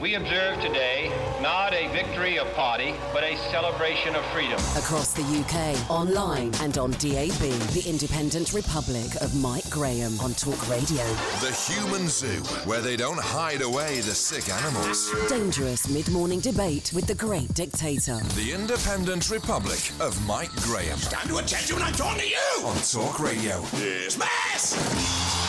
We observe today not a victory of party, but a celebration of freedom. Across the UK, online and on DAB, the Independent Republic of Mike Graham on Talk Radio. The Human Zoo, where they don't hide away the sick animals. Dangerous mid morning debate with the great dictator. The Independent Republic of Mike Graham. Stand to attention when I'm talking to you! On Talk Radio. Dismiss!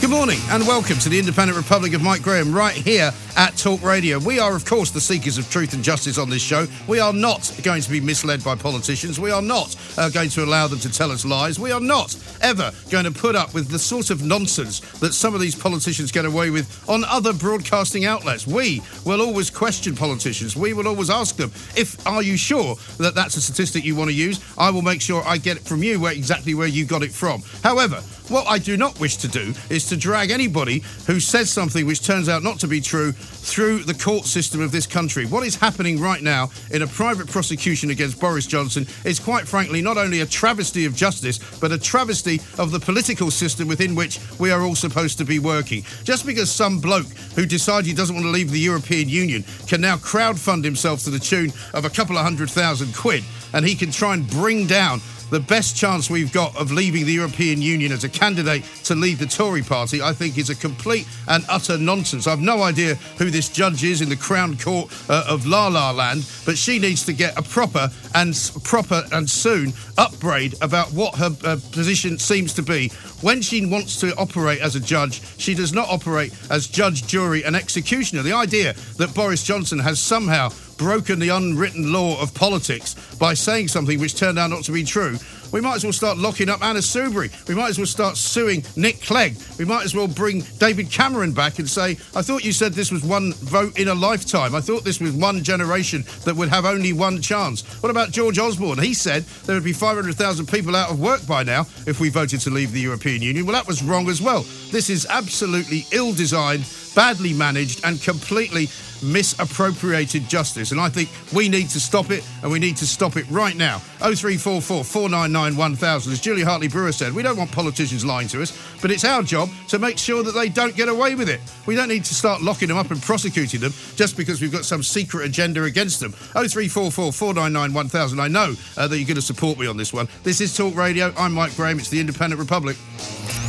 Good morning and welcome to the Independent Republic of Mike Graham right here at Talk Radio. We are, of course, the seekers of truth and justice on this show. We are not going to be misled by politicians. We are not uh, going to allow them to tell us lies. We are not ever going to put up with the sort of nonsense that some of these politicians get away with on other broadcasting outlets. We will always question politicians. We will always ask them, if are you sure that that's a statistic you want to use? I will make sure I get it from you where exactly where you got it from. However, what I do not wish to do is to drag anybody who says something which turns out not to be true through the court system of this country. What is happening right now in a private prosecution against Boris Johnson is quite frankly not only a travesty of justice, but a travesty of the political system within which we are all supposed to be working. Just because some bloke who decides he doesn't want to leave the European Union can now crowdfund himself to the tune of a couple of hundred thousand quid and he can try and bring down the best chance we've got of leaving the European Union as a candidate to lead the Tory party, I think is a complete and utter nonsense. I've no idea who this judge is in the Crown Court uh, of La La Land, but she needs to get a proper and proper and soon upbraid about what her uh, position seems to be. When she wants to operate as a judge, she does not operate as judge, jury, and executioner. The idea that Boris Johnson has somehow broken the unwritten law of politics by saying something which turned out not to be true, we might as well start locking up Anna Soubry. We might as well start suing Nick Clegg. We might as well bring David Cameron back and say, I thought you said this was one vote in a lifetime. I thought this was one generation that would have only one chance. What about George Osborne? He said there would be 500,000 people out of work by now if we voted to leave the European Union. Well, that was wrong as well. This is absolutely ill designed, badly managed, and completely misappropriated justice. And I think we need to stop it, and we need to stop it right now. 0344 499 1000. As Julie Hartley Brewer said, we don't want politicians lying to us, but it's our job to make sure that they don't get away with it. We don't need to start locking them up and prosecuting them just because we've got some secret agenda against them. 0344 499 1000. I know uh, that you're going to support me on this one. This is Talk Radio. I'm Mike Graham. It's the Independent Republic.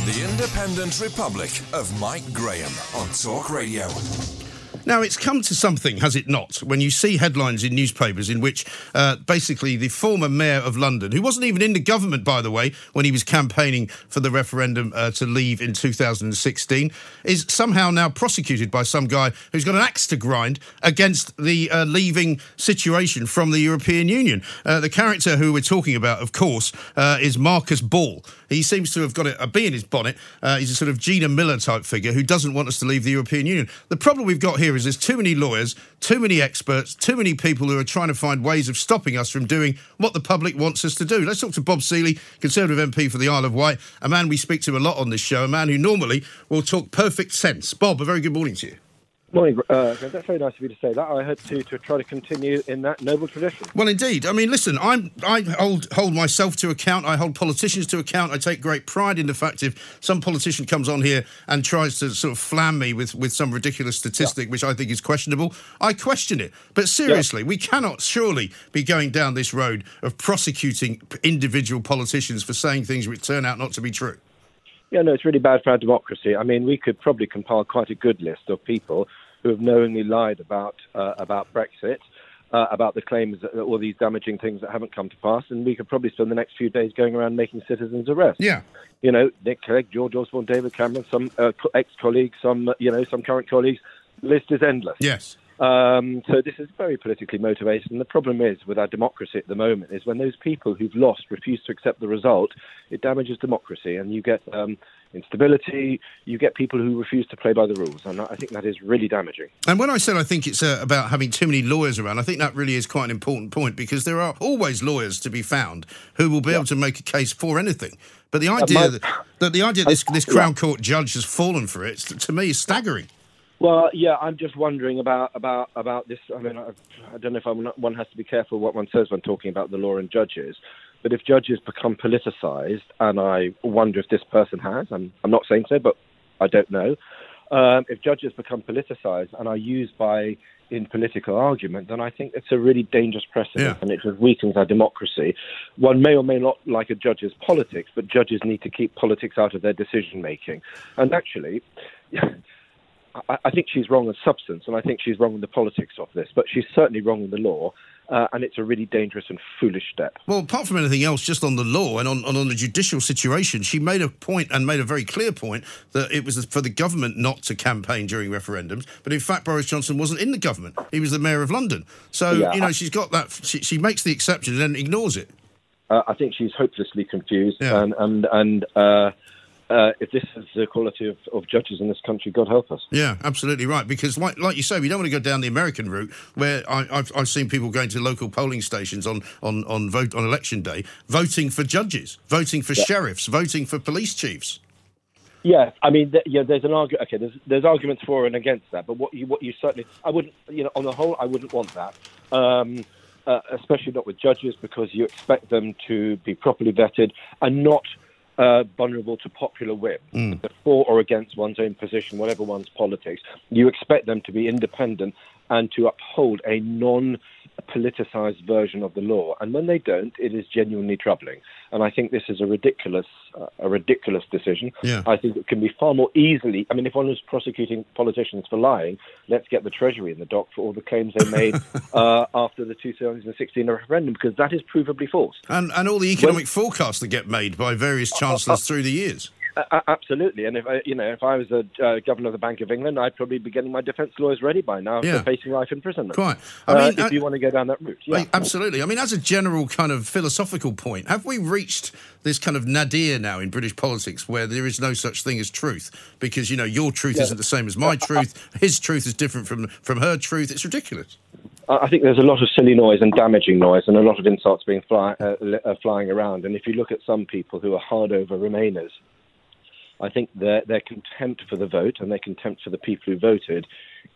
The Independent Republic of Mike Graham on Talk Radio. Now, it's come to something, has it not, when you see headlines in newspapers in which uh, basically the former mayor of London, who wasn't even in the government, by the way, when he was campaigning for the referendum uh, to leave in 2016, is somehow now prosecuted by some guy who's got an axe to grind against the uh, leaving situation from the European Union. Uh, the character who we're talking about, of course, uh, is Marcus Ball. He seems to have got a, a bee in his bonnet. Uh, he's a sort of Gina Miller type figure who doesn't want us to leave the European Union. The problem we've got here is there's too many lawyers, too many experts, too many people who are trying to find ways of stopping us from doing what the public wants us to do. Let's talk to Bob Seely, Conservative MP for the Isle of Wight, a man we speak to a lot on this show, a man who normally will talk perfect sense. Bob, a very good morning to you. Morning, uh, that's very nice of you to say that. I hope to, to try to continue in that noble tradition. Well, indeed. I mean, listen, I'm, I hold, hold myself to account. I hold politicians to account. I take great pride in the fact if some politician comes on here and tries to sort of flam me with, with some ridiculous statistic, yeah. which I think is questionable, I question it. But seriously, yeah. we cannot surely be going down this road of prosecuting individual politicians for saying things which turn out not to be true. Yeah, no, it's really bad for our democracy. I mean, we could probably compile quite a good list of people who have knowingly lied about uh, about Brexit, uh, about the claims that all these damaging things that haven't come to pass, and we could probably spend the next few days going around making citizens arrests. Yeah, you know, Nick Clegg, George Osborne, David Cameron, some uh, ex-colleagues, some you know, some current colleagues. The list is endless. Yes. Um, so this is very politically motivated, and the problem is with our democracy at the moment is when those people who've lost refuse to accept the result, it damages democracy, and you get um, instability. You get people who refuse to play by the rules, and I think that is really damaging. And when I said I think it's uh, about having too many lawyers around, I think that really is quite an important point because there are always lawyers to be found who will be yeah. able to make a case for anything. But the idea uh, my, that, that, the idea that this, this Crown. Court judge has fallen for it, to me, is staggering. Well, yeah, I'm just wondering about about about this. I mean, I, I don't know if I'm, one has to be careful what one says when talking about the law and judges. But if judges become politicised, and I wonder if this person has, I'm, I'm not saying so, but I don't know. Um, if judges become politicised and are used by in political argument, then I think it's a really dangerous precedent, yeah. and it just weakens our democracy. One may or may not like a judge's politics, but judges need to keep politics out of their decision making. And actually. I, think she's wrong on substance, and I think she's wrong in the politics of this, but she's certainly wrong in the law uh, and it's a really dangerous and foolish step. Well, apart from anything else, just on the law and on, on the judicial situation, she made a point and made a very clear point that it was for the government not to campaign during referendums. But in fact, Boris Johnson wasn't in the government; he was the mayor of London. So yeah, you know, she's got that. She, she, makes the exception and then ignores it. Uh, I think she's hopelessly confused, yeah. and and and. Uh, uh, if this is the quality of, of judges in this country, God help us. Yeah, absolutely right. Because, like, like you say, we don't want to go down the American route, where I, have I've seen people going to local polling stations on on on vote on election day, voting for judges, voting for yeah. sheriffs, voting for police chiefs. Yeah, I mean, th- yeah, there's an argument. Okay, there's there's arguments for and against that, but what you what you certainly, I wouldn't, you know, on the whole, I wouldn't want that. Um, uh, especially not with judges, because you expect them to be properly vetted and not uh, vulnerable to popular whim, mm. for or against one's own position, whatever one's politics. You expect them to be independent and to uphold a non politicized version of the law. And when they don't, it is genuinely troubling. And I think this is a ridiculous, uh, a ridiculous decision. Yeah. I think it can be far more easily. I mean, if one was prosecuting politicians for lying, let's get the Treasury in the dock for all the claims they made uh, after the 2016 referendum, because that is provably false. And, and all the economic when, forecasts that get made by various chancellors uh, through the years. Uh, absolutely, and if I, you know, if I was a uh, governor of the Bank of England, I'd probably be getting my defence lawyers ready by now yeah. facing life imprisonment. Quite. I mean, uh, if I, you want to go down that route, yeah. absolutely. I mean, as a general kind of philosophical point, have we reached this kind of nadir now in British politics where there is no such thing as truth? Because you know, your truth yeah. isn't the same as my truth. His truth is different from from her truth. It's ridiculous. I think there's a lot of silly noise and damaging noise, and a lot of insults being fly, uh, uh, flying around. And if you look at some people who are hard over Remainers, I think their their contempt for the vote and their contempt for the people who voted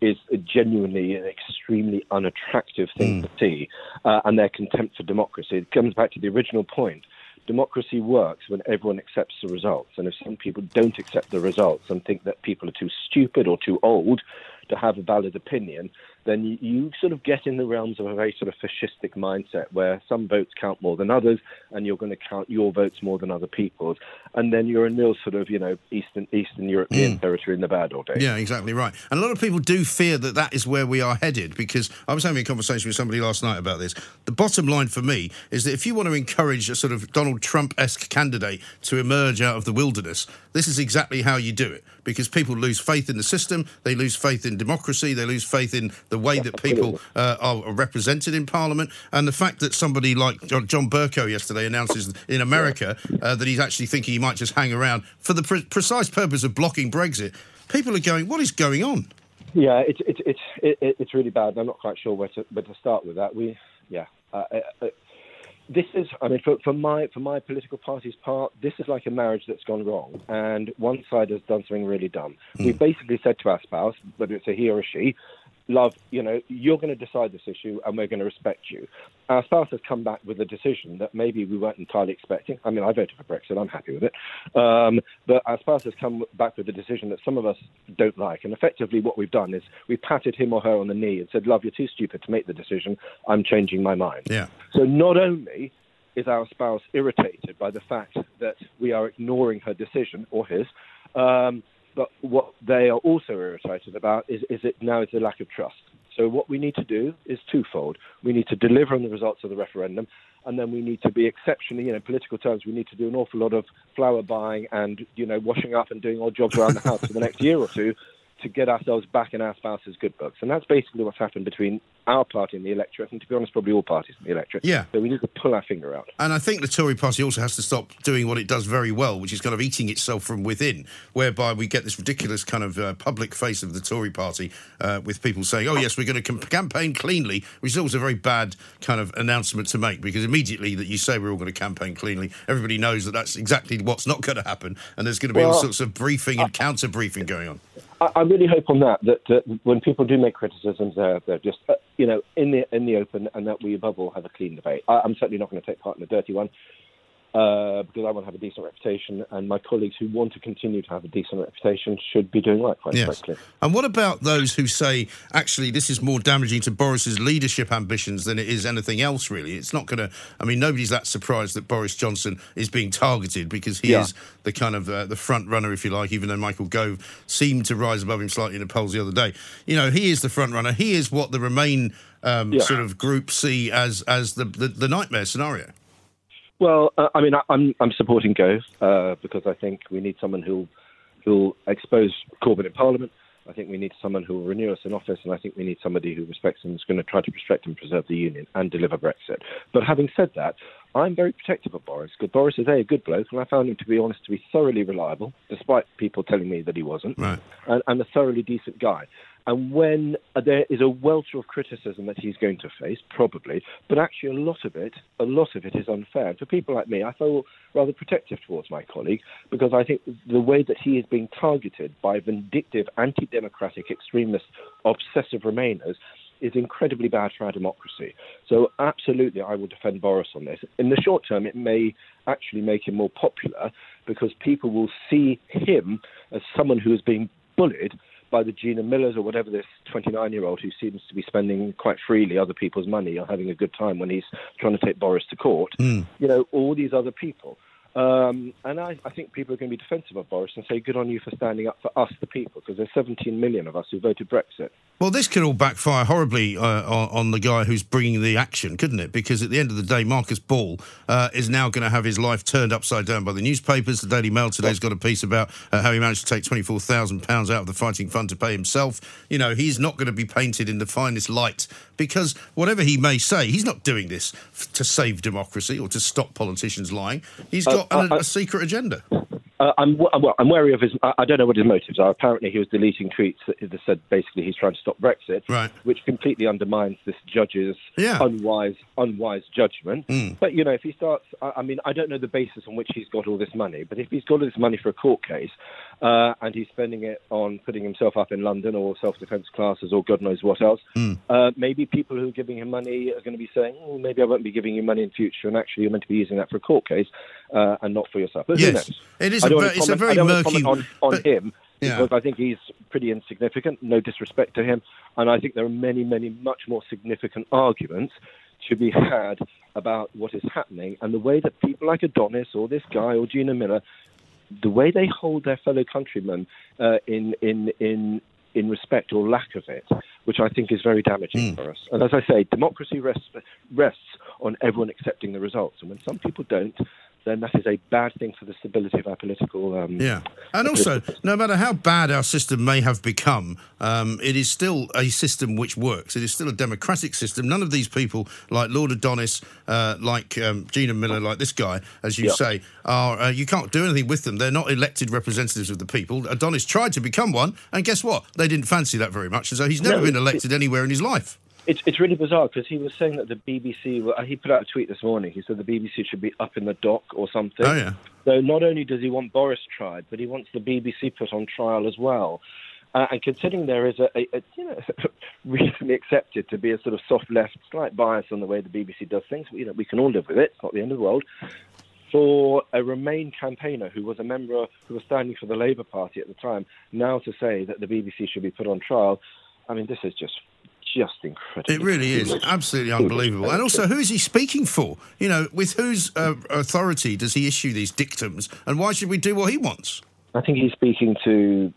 is genuinely an extremely unattractive thing mm. to see, uh, and their contempt for democracy. It comes back to the original point. Democracy works when everyone accepts the results, and if some people don't accept the results and think that people are too stupid or too old to have a valid opinion, then you, you, sort of get in the realms of a very sort of fascistic mindset where some votes count more than others, and you're going to count your votes more than other people's, and then you're in real sort of you know Eastern Eastern European mm. territory in the bad old days. Yeah, exactly right. And a lot of people do fear that that is where we are headed because I was having a conversation with somebody last night about this. The bottom line for me is that if you want to encourage a sort of Donald Trump esque candidate to emerge out of the wilderness, this is exactly how you do it because people lose faith in the system, they lose faith in democracy, they lose faith in the way that people uh, are represented in Parliament, and the fact that somebody like John Bercow yesterday announces in America uh, that he's actually thinking he might just hang around for the pre- precise purpose of blocking Brexit. People are going, what is going on? Yeah, it's it's it's it, it's really bad. I'm not quite sure where to where to start with that. We, yeah, uh, uh, uh, this is. I mean, for, for my for my political party's part, this is like a marriage that's gone wrong, and one side has done something really dumb. Hmm. We've basically said to our spouse, whether it's a he or a she, love, you know, you're going to decide this issue, and we're going to respect you. Our spouse has come back with a decision that maybe we weren't entirely expecting. I mean, I voted for Brexit. I'm happy with it. Um, but our spouse has come back with a decision that some of us don't like. And effectively, what we've done is we patted him or her on the knee and said, Love, you're too stupid to make the decision. I'm changing my mind. Yeah. So not only is our spouse irritated by the fact that we are ignoring her decision or his, um, but what they are also irritated about is, is it now is the lack of trust. So what we need to do is twofold. We need to deliver on the results of the referendum, and then we need to be exceptionally, you know, political terms, we need to do an awful lot of flower buying and, you know, washing up and doing odd jobs around the house for the next year or two to get ourselves back in our spouse's good books. And that's basically what's happened between our party and the electorate, and to be honest, probably all parties in the electorate. Yeah. So we need to pull our finger out. And I think the Tory party also has to stop doing what it does very well, which is kind of eating itself from within, whereby we get this ridiculous kind of uh, public face of the Tory party uh, with people saying, oh, yes, we're going to com- campaign cleanly, which is always a very bad kind of announcement to make because immediately that you say we're all going to campaign cleanly, everybody knows that that's exactly what's not going to happen. And there's going to be all sorts of briefing and counter briefing going on. I, really hope on that, that that when people do make criticisms, they're, they're just uh, you know in the in the open, and that we above all have a clean debate. I, I'm certainly not going to take part in a dirty one. Uh, because I want to have a decent reputation, and my colleagues who want to continue to have a decent reputation should be doing right, quite Yes. frankly. And what about those who say, actually, this is more damaging to Boris's leadership ambitions than it is anything else, really? It's not going to. I mean, nobody's that surprised that Boris Johnson is being targeted because he Yeah. is the kind of uh, the front runner, if you like, even though Michael Gove seemed to rise above him slightly in the polls the other day. You know, he is the front runner. He is what the Remain um, Yeah. sort of group see as, as the, the, the nightmare scenario. Well, uh, I mean, I, I'm I'm supporting Gove uh, because I think we need someone who'll who'll expose Corbyn in Parliament. I think we need someone who will renew us in office, and I think we need somebody who respects and is going to try to respect and preserve the union and deliver Brexit. But having said that, I'm very protective of Boris because Boris is a, a good bloke, and I found him to be honest to be thoroughly reliable, despite people telling me that he wasn't, Right. and, and a thoroughly decent guy. And when uh, there is a welter of criticism that he's going to face, probably, but actually a lot of it, a lot of it is unfair. For people like me, I feel rather protective towards my colleague because I think the way that he is being targeted by vindictive, anti-democratic, extremist, obsessive Remainers is incredibly bad for our democracy. So absolutely, I will defend Boris on this. In the short term, it may actually make him more popular because people will see him as someone who is being bullied by the Gina Millers or whatever this 29 year old who seems to be spending quite freely other people's money or having a good time when he's trying to take Boris to court. Hmm. You know, all these other people. Um, and I, I think people are going to be defensive of Boris and say, good on you for standing up for us, the people, because there's 17 million of us who voted Brexit. Well, this could all backfire horribly uh, on, on the guy who's bringing the action, couldn't it? Because at the end of the day, Marcus Ball uh, is now going to have his life turned upside down by the newspapers. The Daily Mail today's got a piece about uh, how he managed to take twenty-four thousand pounds out of the fighting fund to pay himself. You know, he's not going to be painted in the finest light because whatever he may say, he's not doing this f- to save democracy or to stop politicians lying. He's got Uh, an- uh, a secret agenda. Uh, I'm, well, I'm wary of his. I don't know what his motives are. Apparently, he was deleting tweets that, said basically he's trying to stop Brexit, Right. which completely undermines this judge's Yeah. unwise, unwise judgment. Mm. But you know, if he starts, I, I mean, I don't know the basis on which he's got all this money, but if he's got all this money for a court case uh, and he's spending it on putting himself up in London or self-defence classes or God knows what else, Mm. uh, maybe people who are giving him money are going to be saying, oh, maybe I won't be giving you money in future, and actually you're meant to be using that for a court case uh, and not for yourself. But Yes. It is a don't ver- wanna it's a very murky- on, on but- him Yeah. because I think he's pretty insignificant. No disrespect to him, and I think there are many, many much more significant arguments to be had about what is happening and the way that people like Adonis or this guy or Gina Miller, the way they hold their fellow countrymen uh, in in in in respect or lack of it, which I think is very damaging for us. And as I say, democracy rests rests on everyone accepting the results, and when some people don't. Then that is a bad thing for the stability of our political um, Yeah. And also, no matter how bad our system may have become, um, it is still a system which works. It is still a democratic system. None of these people, like Lord Adonis, uh, like um, Gina Miller, like this guy, as you Yep. say, are uh, you can't do anything with them. They're not elected representatives of the people. Adonis tried to become one, and guess what? They didn't fancy that very much, and so he's never No, been it- elected anywhere in his life. It's, it's really bizarre because he was saying that the BBC, well, he put out a tweet this morning. He said the BBC should be up in the dock or something. Oh yeah. So not only does he want Boris tried, but he wants the BBC put on trial as well. Uh, and considering there is a, a, a you know recently accepted to be a sort of soft left, slight bias on the way the BBC does things, you know we can all live with it. It's not the end of the world. For a Remain campaigner who was a member who was standing for the Labour Party at the time, now to say that the BBC should be put on trial, I mean this is just just incredible. It really is absolutely unbelievable. And also, who is he speaking for? You know, with whose uh, authority does he issue these dictums, and why should we do what he wants? I think he's speaking to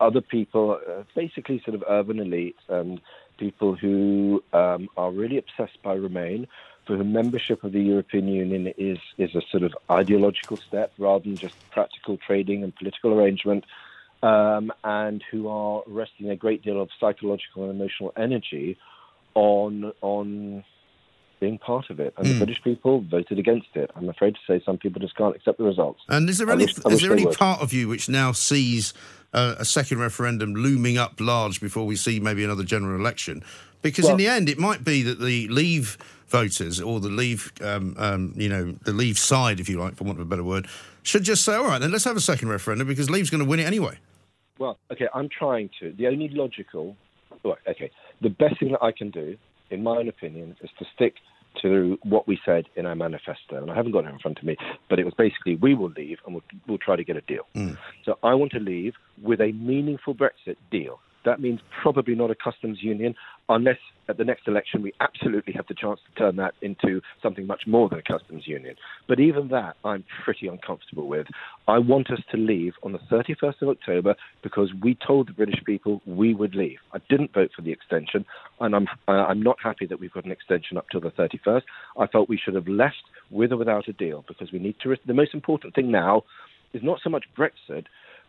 other people, uh, basically sort of urban elites and people who um, are really obsessed by Remain, for whom membership of the European Union is, is a sort of ideological step rather than just practical trading and political arrangement, um, and who are resting a great deal of psychological and emotional energy on on being part of it. And the British people voted against it. I'm afraid to say some people just can't accept the results. And is there I any wish- is there any would. part of you which now sees uh, a second referendum looming up large before we see maybe another general election? Because in the end, it might be that the Leave voters or the Leave, um, um, you know, the Leave side, if you like, for want of a better word, should just say, all right, then let's have a second referendum because Leave's going to win it anyway. Well, okay, I'm trying to. The only logical, well, okay, the best thing that I can do, in my own opinion, is to stick to what we said in our manifesto. And I haven't got it in front of me, but it was basically we will leave and we'll, we'll try to get a deal. Mm. So I want to leave with a meaningful Brexit deal. That means probably not a customs union, unless at the next election we absolutely have the chance to turn that into something much more than a customs union. But even that, I'm pretty uncomfortable with. I want us to leave on the 31st of October because we told the British people we would leave. I didn't vote for the extension, and I'm uh, I'm not happy that we've got an extension up till the 31st. I felt we should have left with or without a deal because we need to. The most important thing now is not so much Brexit,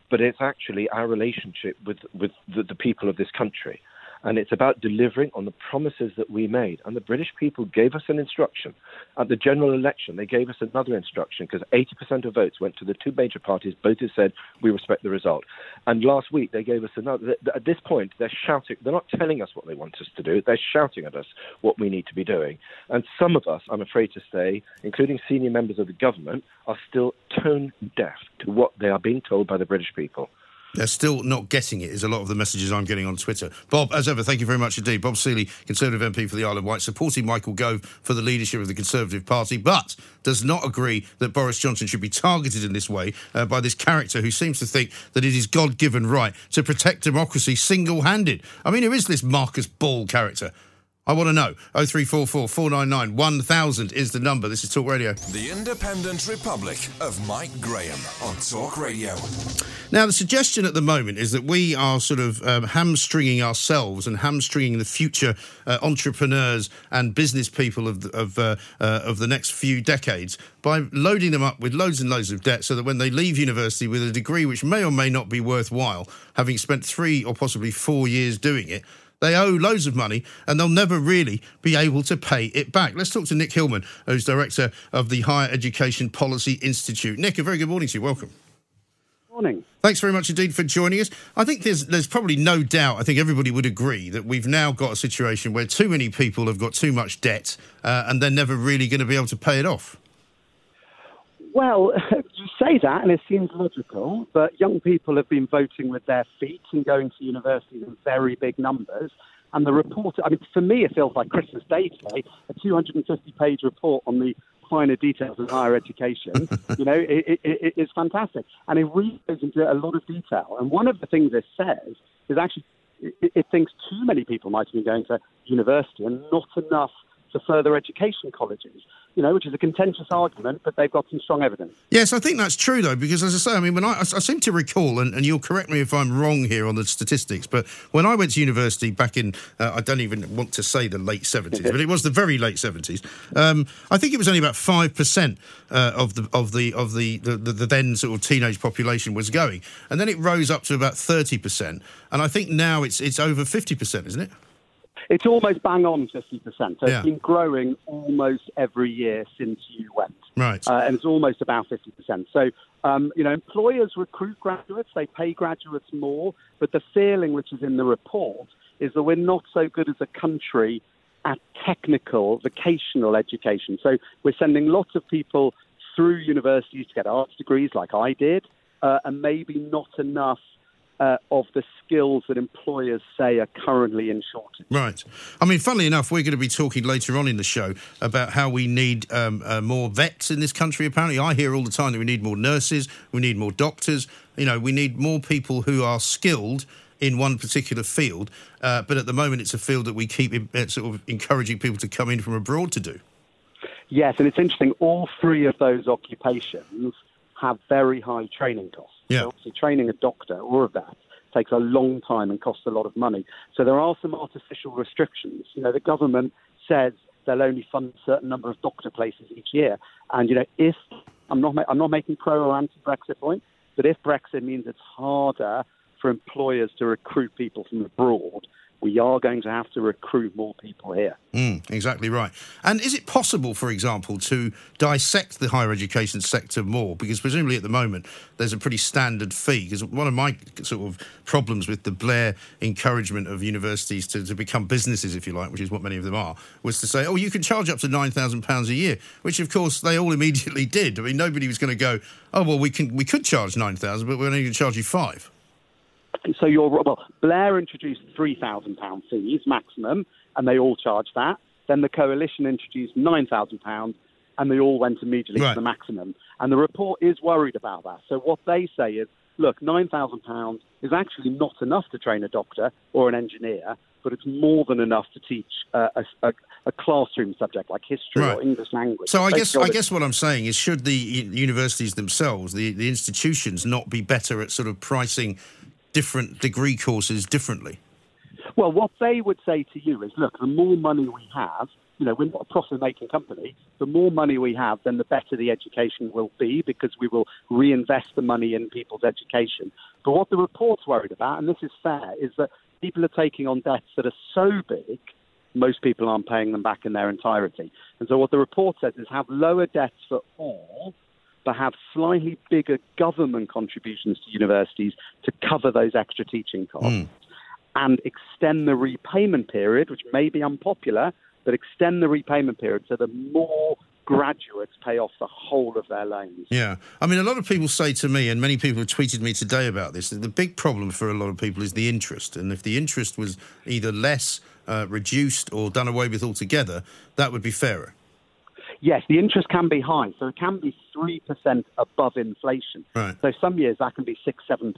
but it's actually our relationship with, with the, the people of this country. And it's about delivering on the promises that we made. And the British people gave us an instruction. At the general election, they gave us another instruction because 80% of votes went to the two major parties, both have said, we respect the result. And last week, they gave us another. th- th- At this point, they're shouting, they're not telling us what they want us to do, they're shouting at us what we need to be doing. And some of us, I'm afraid to say, including senior members of the government, are still tone deaf to what they are being told by the British people. They're still not getting it, is a lot of the messages I'm getting on Twitter. Bob, as ever, thank you very much indeed. Bob Seely, Conservative MP for the Isle of Wight, supporting Michael Gove for the leadership of the Conservative Party, but does not agree that Boris Johnson should be targeted in this way uh, by this character who seems to think that it is God given right to protect democracy single handed. I mean, who is this Marcus Ball character? I want to know. 0344 499 1000 is the number. This is Talk Radio. The Independent Republic of Mike Graham on Talk Radio. Now, the suggestion at the moment is that we are sort of um, hamstringing ourselves and hamstringing the future uh, entrepreneurs and business people of the, of, uh, uh, of the next few decades by loading them up with loads and loads of debt so that when they leave university with a degree which may or may not be worthwhile, having spent three or possibly four years doing it, they owe loads of money and they'll never really be able to pay it back. Let's talk to Nick Hillman, who's director of the Higher Education Policy Institute. Nick, a very good morning to you. Welcome. Morning. Thanks very much indeed for joining us. I think there's there's probably no doubt. I think everybody would agree that we've now got a situation where too many people have got too much debt, uh, and they're never really going to be able to pay it off. Well, say that, and it seems logical, but young people have been voting with their feet and going to universities in very big numbers. And the report, I mean, for me, it feels like Christmas Day today, a 250 page report on the finer details of higher education. you know, it, it, it, it's fantastic. And it really goes into a lot of detail. And one of the things it says is actually it, it thinks too many people might have been going to university and not enough to further education colleges, you know, which is a contentious argument, but they've got some strong evidence. Yes, I think that's true, though, because as I say, I mean, when I, I seem to recall, and, and, you'll correct me if I'm wrong here on the statistics, but when I went to university back in, uh, I don't even want to say the late 70s, but it was the very late 70s, um, I think it was only about 5% uh, of, the, of, the, of the, the, the, the then sort of teenage population was going. And then it rose up to about 30%. And I think now it's, it's over 50%, isn't it? It's almost bang on 50%. So yeah. it's been growing almost every year since you went. Right. Uh, and it's almost about 50%. So, um, you know, employers recruit graduates, they pay graduates more, but the feeling which is in the report is that we're not so good as a country at technical, vocational education. So we're sending lots of people through universities to get arts degrees like I did, uh, and maybe not enough uh, of the skills that employers say are currently in shortage. Right. I mean, funnily enough, we're going to be talking later on in the show about how we need um, uh, more vets in this country. Apparently, I hear all the time that we need more nurses, we need more doctors. You know, we need more people who are skilled in one particular field. Uh, but at the moment, it's a field that we keep uh, sort of encouraging people to come in from abroad to do. Yes, and it's interesting. All three of those occupations have very high training costs. Yeah. So obviously, training a doctor or a vet takes a long time and costs a lot of money. So there are some artificial restrictions. You know, the government says they'll only fund a certain number of doctor places each year. And you know, if I'm not I'm not making pro or anti-Brexit point, but if Brexit means it's harder for employers to recruit people from abroad, we are going to have to recruit more people here. Mm, exactly right. And is it possible, for example, to dissect the higher education sector more? Because presumably at the moment there's a pretty standard fee. Because one of my sort of problems with the Blair encouragement of universities to, to become businesses, if you like, which is what many of them are, was to say, oh, you can charge up to £9,000 a year, which of course they all immediately did. I mean, nobody was going to go, oh, well, we, can, we could charge 9000 but we're only going to charge you five so you're well. Blair introduced three thousand pound fees maximum, and they all charged that. Then the coalition introduced nine thousand pounds, and they all went immediately right. to the maximum. And the report is worried about that. So what they say is, look, nine thousand pounds is actually not enough to train a doctor or an engineer, but it's more than enough to teach uh, a, a, a, classroom subject like history right. or English language. So I guess I guess what I'm saying is, should the universities themselves, the the institutions, not be better at sort of pricing different degree courses differently? Well, what they would say to you is, look, the more money we have, you know, we're not a profit-making company. The more money we have, then the better the education will be because we will reinvest the money in people's education. But what the report's worried about, and this is fair, is that people are taking on debts that are so big, most people aren't paying them back in their entirety. And so what the report says is have lower debts for all, but have slightly bigger government contributions to universities to cover those extra teaching costs. Mm. And extend the repayment period, which may be unpopular, but extend the repayment period so that more graduates pay off the whole of their loans. Yeah. I mean, a lot of people say to me, and many people have tweeted me today about this, that the big problem for a lot of people is the interest. And if the interest was either less, uh, reduced, or done away with altogether, that would be fairer. Yes, the interest can be high, so it can be 3% above inflation. Right. So some years that can be 6 7%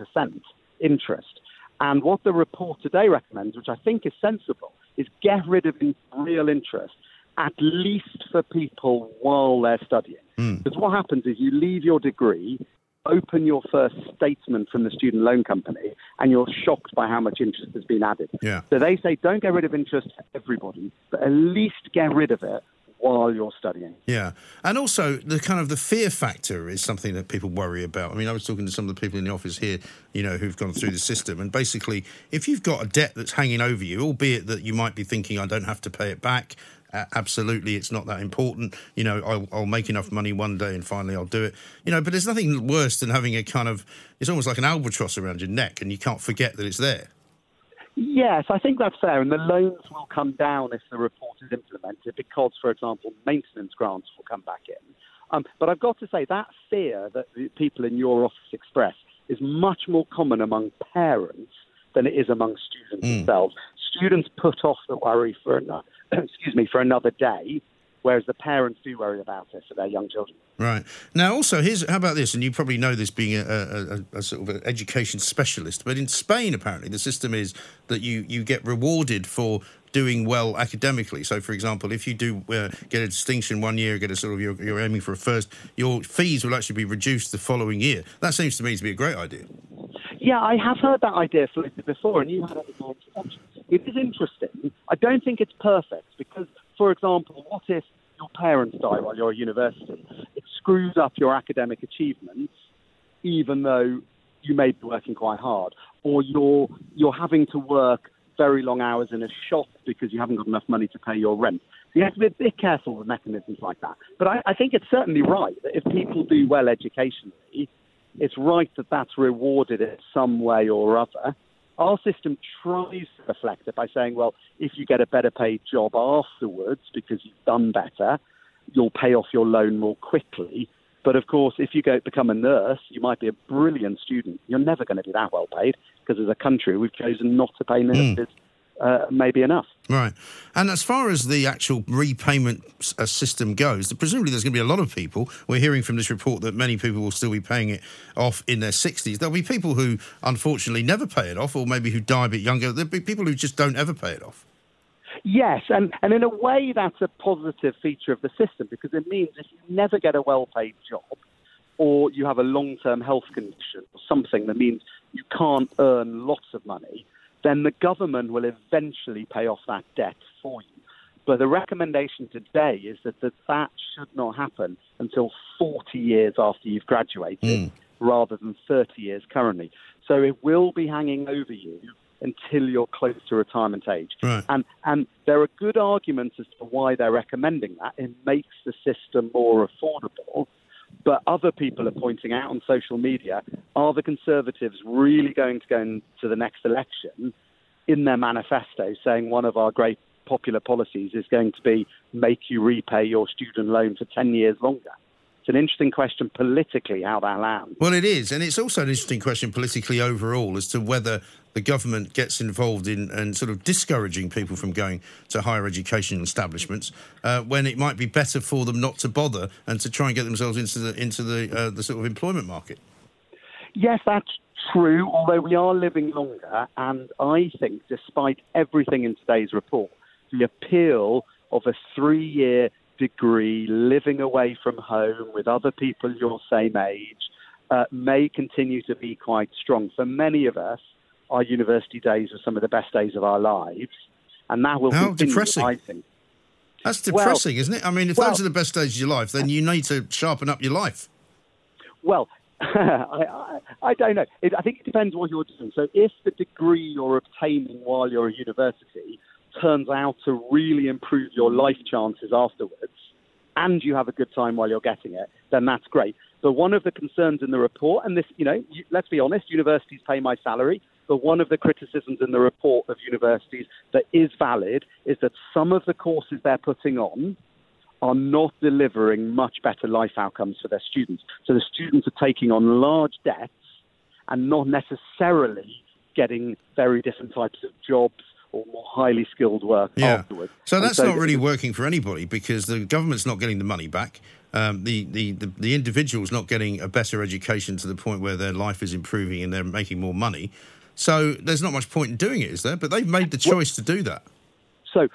interest. And what the report today recommends, which I think is sensible, is get rid of real interest, at least for people while they're studying. Mm. Because what happens is you leave your degree, open your first statement from the student loan company, and you're shocked by how much interest has been added. Yeah. So they say don't get rid of interest for everybody, but at least get rid of it while you're studying. Yeah, and also the kind of the fear factor is something that people worry about. I mean, I was talking to some of the people in the office here, you know, who've gone through the system, and basically, if you've got a debt that's hanging over you, albeit that you might be thinking, I don't have to pay it back. Uh, absolutely, it's not that important. You know, I'll, I'll, make enough money one day and finally I'll do it. You know, but there's nothing worse than having a kind of, it's almost like an albatross around your neck and you can't forget that it's there. Yes, I think that's fair, and the loans will come down if the report is implemented because, for example, maintenance grants will come back in. Um, but I've got to say that fear that the people in your office express is much more common among parents than it is among students mm. themselves. Students put off the worry for another, excuse me for another day, whereas the parents do worry about it for their young children. Right. Now, also, here's how about this, and you probably know this being a, a, a, sort of an education specialist, but in Spain, apparently, the system is that you, you get rewarded for doing well academically. So, for example, if you do uh, get a distinction one year, get a sort of you're, you're, aiming for a first, your fees will actually be reduced the following year. That seems to me to be a great idea. Yeah, I have heard that idea floated before, and you had it in introduction. It is interesting. I don't think it's perfect because, for example, what if your parents die while you're at university? It screws up your academic achievements, even though you may be working quite hard, or you're you're having to work very long hours in a shop because you haven't got enough money to pay your rent. So you have to be a bit careful with mechanisms like that. But I, I think it's certainly right that if people do well educationally, it's right that that's rewarded in some way or other. Our system tries to reflect it by saying, well, if you get a better paid job afterwards because you've done better, you'll pay off your loan more quickly. But of course, if you go become a nurse, you might be a brilliant student. You're never going to be that well paid because as a country, we've chosen not to pay nurses. Mm uh, may be enough. Right. And as far as the actual repayment uh, system goes, presumably there's going to be a lot of people. We're hearing from this report that many people will still be paying it off in their 60s. There'll be people who unfortunately never pay it off, or maybe who die a bit younger. There'll be people who just don't ever pay it off. Yes, and, and in a way that's a positive feature of the system because it means if you never get a well paid job or you have a long term health condition or something that means you can't earn lots of money, then the government will eventually pay off that debt for you. But the recommendation today is that that, that should not happen until 40 years after you've graduated mm. rather than 30 years currently. So it will be hanging over you until you're close to retirement age. Right. And, and there are good arguments as to why they're recommending that. It makes the system more affordable. But other people are pointing out on social media are the Conservatives really going to go into the next election in their manifesto saying one of our great popular policies is going to be make you repay your student loan for 10 years longer? It's an interesting question politically how that lands. Well, it is. And it's also an interesting question politically overall as to whether the government gets involved in and sort of discouraging people from going to higher education establishments uh, when it might be better for them not to bother and to try and get themselves into the into the uh, the sort of employment market. Yes, that's true. Although we are living longer, and I think, despite everything in today's report, the appeal of a three-year degree, living away from home with other people your same age, uh, may continue to be quite strong. For many of us, our university days are some of the best days of our lives, and that will How continue, depressing. I think. That's depressing, well, isn't it? I mean, if well, those are the best days of your life, then you need to sharpen up your life. Well, I, I, I, don't know. It, I think it depends what you're doing. So, if the degree you're obtaining while you're at university turns out to really improve your life chances afterwards, and you have a good time while you're getting it, then that's great. But one of the concerns in the report, and this, you know, let's be honest, universities pay my salary. But one of the criticisms in the report of universities that is valid is that some of the courses they're putting on are not delivering much better life outcomes for their students. So the students are taking on large debts and not necessarily getting very different types of jobs or more highly skilled work yeah. afterwards. So that's so not really working for anybody because the government's not getting the money back. Um, the, the, the, the individual's not getting a better education to the point where their life is improving and they're making more money. So there's not much point in doing it, is there? But they've made the choice well, to do that. So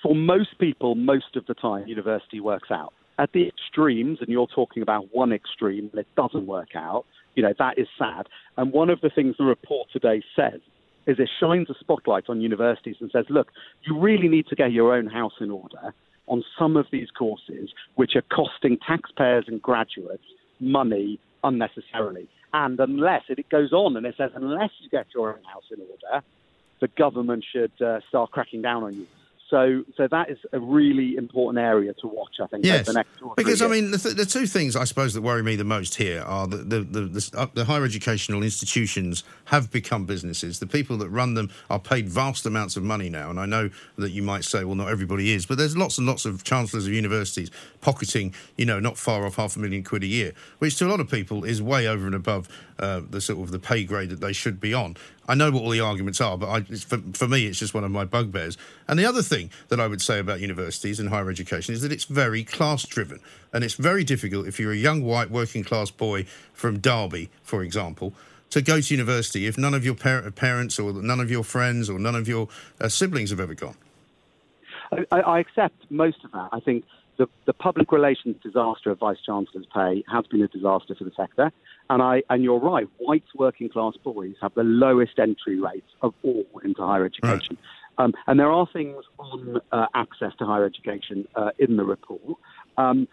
for most people, most of the time, university works out. At the extremes, and you're talking about one extreme, it doesn't work out, you know, that is sad. And one of the things the report today says is it shines a spotlight on universities and says, look, you really need to get your own house in order on some of these courses, which are costing taxpayers and graduates money unnecessarily. And unless it goes on and it says, unless you get your own house in order, the government should uh, start cracking down on you. So, so that is a really important area to watch. I think. Yes, because I mean, the, th- the, two things I suppose that worry me the most here are the the, the, the, uh, the higher educational institutions have become businesses. The people that run them are paid vast amounts of money now, and I know that you might say, well, not everybody is, but there's lots and lots of chancellors of universities pocketing, you know, not far off half a million quid a year, which to a lot of people is way over and above uh, the sort of the pay grade that they should be on. I know what all the arguments are, but I, for, for me, it's just one of my bugbears. And the other thing that I would say about universities and higher education is that it's very class driven. And it's very difficult if you're a young white working class boy from Derby, for example, to go to university if none of your par- parents or none of your friends or none of your uh, siblings have ever gone. I, I accept most of that. I think the, the public relations disaster of vice chancellor's pay has been a disaster for the sector. And I and you're right, white working class boys have the lowest entry rates of all into higher education. Right. Um, and there are things on uh, access to higher education uh, in the report. Um,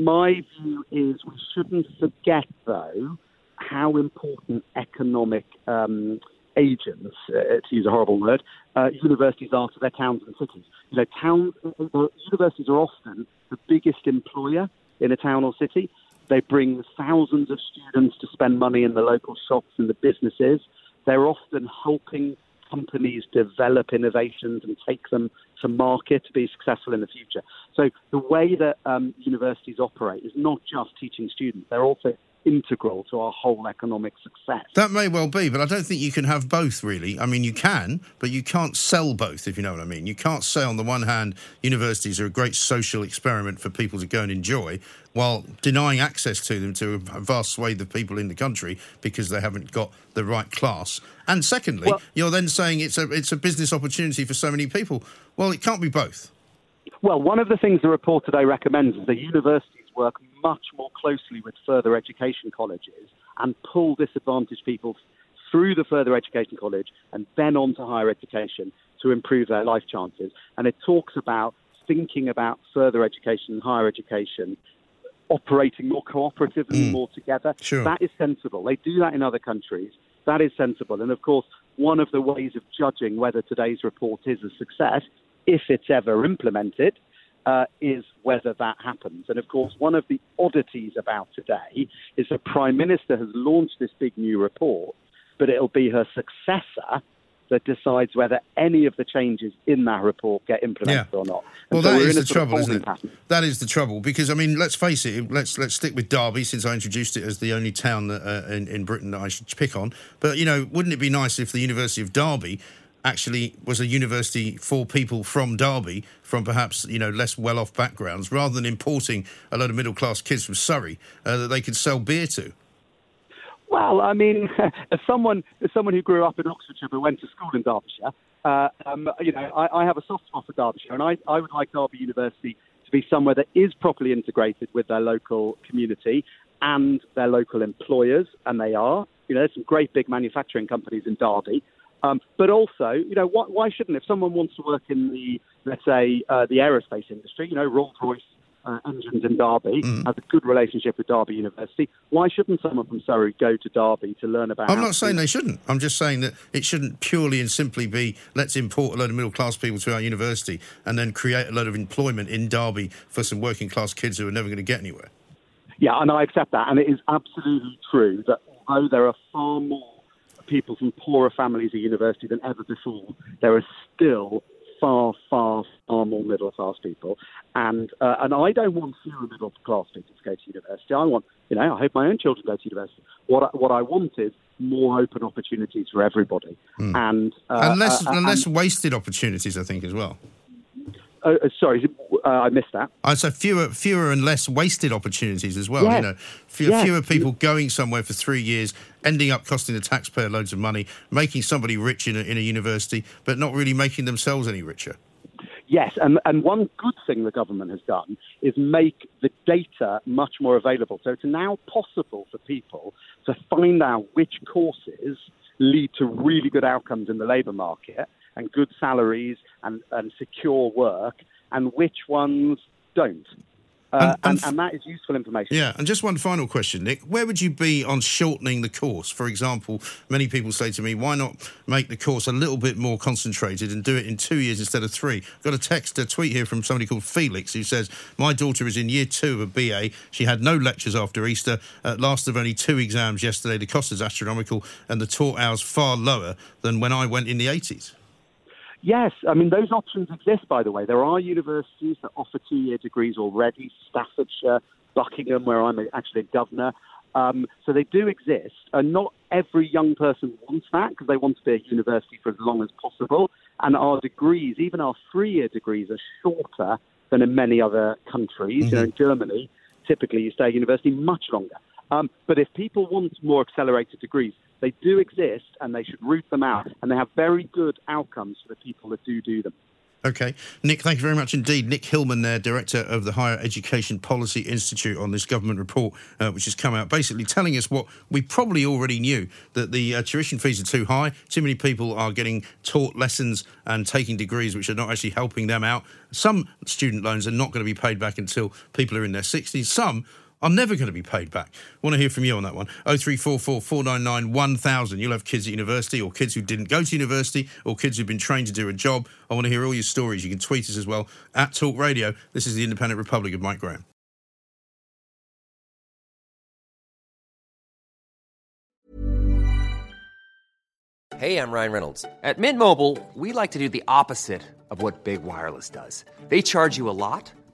my view is we shouldn't forget, though, how important economic um, agents, uh, to use a horrible word, uh, universities are to their towns and cities. You know, towns, uh, universities are often the biggest employer in a town or city. They bring thousands of students to spend money in the local shops and the businesses. They're often helping companies develop innovations and take them to market to be successful in the future. So the way that um, universities operate is not just teaching students; they're also integral to our whole economic success. That may well be, but I don't think you can have both, really. I mean, you can, but you can't sell both, if you know what I mean. You can't say, on the one hand, universities are a great social experiment for people to go and enjoy, while denying access to them to a vast swathe of people in the country because they haven't got the right class. And secondly, well, you're then saying it's a, it's a business opportunity for so many people. Well, it can't be both. Well, one of the things the report today recommends is that universities work much more closely with further education colleges and pull disadvantaged people through the further education college and then on to higher education to improve their life chances. And it talks about thinking about further education and higher education operating more cooperatively, mm. more together. Sure. That is sensible. They do that in other countries. That is sensible. And of course, one of the ways of judging whether today's report is a success, if it's ever implemented, uh, is whether that happens. And of course, one of the oddities about today is the Prime Minister has launched this big new report, but it'll be her successor that decides whether any of the changes in that report get implemented yeah. or not. And well, so that is the trouble, isn't it? Pattern. That is the trouble because I mean, let's face it. Let's let's stick with Derby since I introduced it as the only town that, uh, in in Britain that I should pick on. But you know, wouldn't it be nice if the University of Derby actually was a university for people from Derby, from perhaps you know less well-off backgrounds, rather than importing a load of middle-class kids from Surrey uh, that they could sell beer to. Well, I mean, as someone as someone who grew up in Oxfordshire but went to school in Derbyshire, uh, um, you know, I, I, have a soft spot for Derbyshire, and I, I would like Derby University to be somewhere that is properly integrated with their local community and their local employers, and they are. You know, there's some great big manufacturing companies in Derby. Um, but also, you know, why, why, shouldn't if someone wants to work in the, let's say, uh, the aerospace industry, you know, Rolls Royce uh, engines in Derby mm. has a good relationship with Derby University. Why shouldn't someone from Surrey go to Derby to learn about? I'm not saying they shouldn't. I'm just saying that it shouldn't purely and simply be let's import a load of middle class people to our university and then create a load of employment in Derby for some working class kids who are never going to get anywhere. Yeah, and I accept that, and it is absolutely true that although there are far more people from poorer families at university than ever before. There are still far, far, far more middle class people, and uh, and I don't want fewer middle class people to go to university. I want, you know, I hope my own children go to university. What I, what I want is more open opportunities for everybody, mm. and uh, and less uh, and less wasted opportunities. I think as well. Uh, uh, sorry, uh, I missed that. I so fewer, fewer and less wasted opportunities as well. Yes. You know, fewer, yes. fewer people going somewhere for three years, ending up costing the taxpayer loads of money, making somebody rich in a, in a university, but not really making themselves any richer. Yes, and, and one good thing the government has done is make the data much more available. So it's now possible for people to find out which courses lead to really good outcomes in the labour market and good salaries and, and secure work, and which ones don't. Uh, and, and, and, that is useful information. Yeah, and just one final question, Nick. Where would you be on shortening the course? For example, many people say to me, why not make the course a little bit more concentrated and do it in two years instead of three? I've got a text, a tweet here from somebody called Felix who says, My daughter is in year two of a BA. She had no lectures after Easter, at last of only two exams yesterday. The cost is astronomical and the taught hours far lower than when I went in the 80s. Yes, I mean, those options exist, by the way. There are universities that offer two year degrees already Staffordshire, Buckingham, where I'm actually a governor. Um, so they do exist, and not every young person wants that because they want to be at university for as long as possible. And our degrees, even our three-year degrees, are shorter than in many other countries. Mm-hmm. You know, in Germany, typically you stay at university much longer. Um, but if people want more accelerated degrees, they do exist, and they should root them out, and they have very good outcomes for the people that do do them. Okay. Nick, thank you very much indeed. Nick Hillman there, Director of the Higher Education Policy Institute on this government report, uh, which has come out, basically telling us what we probably already knew, that the uh, tuition fees are too high. Too many people are getting taught lessons and taking degrees which are not actually helping them out. Some student loans are not going to be paid back until people are in their 60s. Some are never going to be paid back. I want to hear from you on that one. 0344 499 1000. You'll have kids at university or kids who didn't go to university or kids who've been trained to do a job. I want to hear all your stories. You can tweet us as well at Talk Radio. This is the Independent Republic of Mike Graham. Hey, I'm Ryan Reynolds. At Mint Mobile, we like to do the opposite of what Big Wireless does. They charge you a lot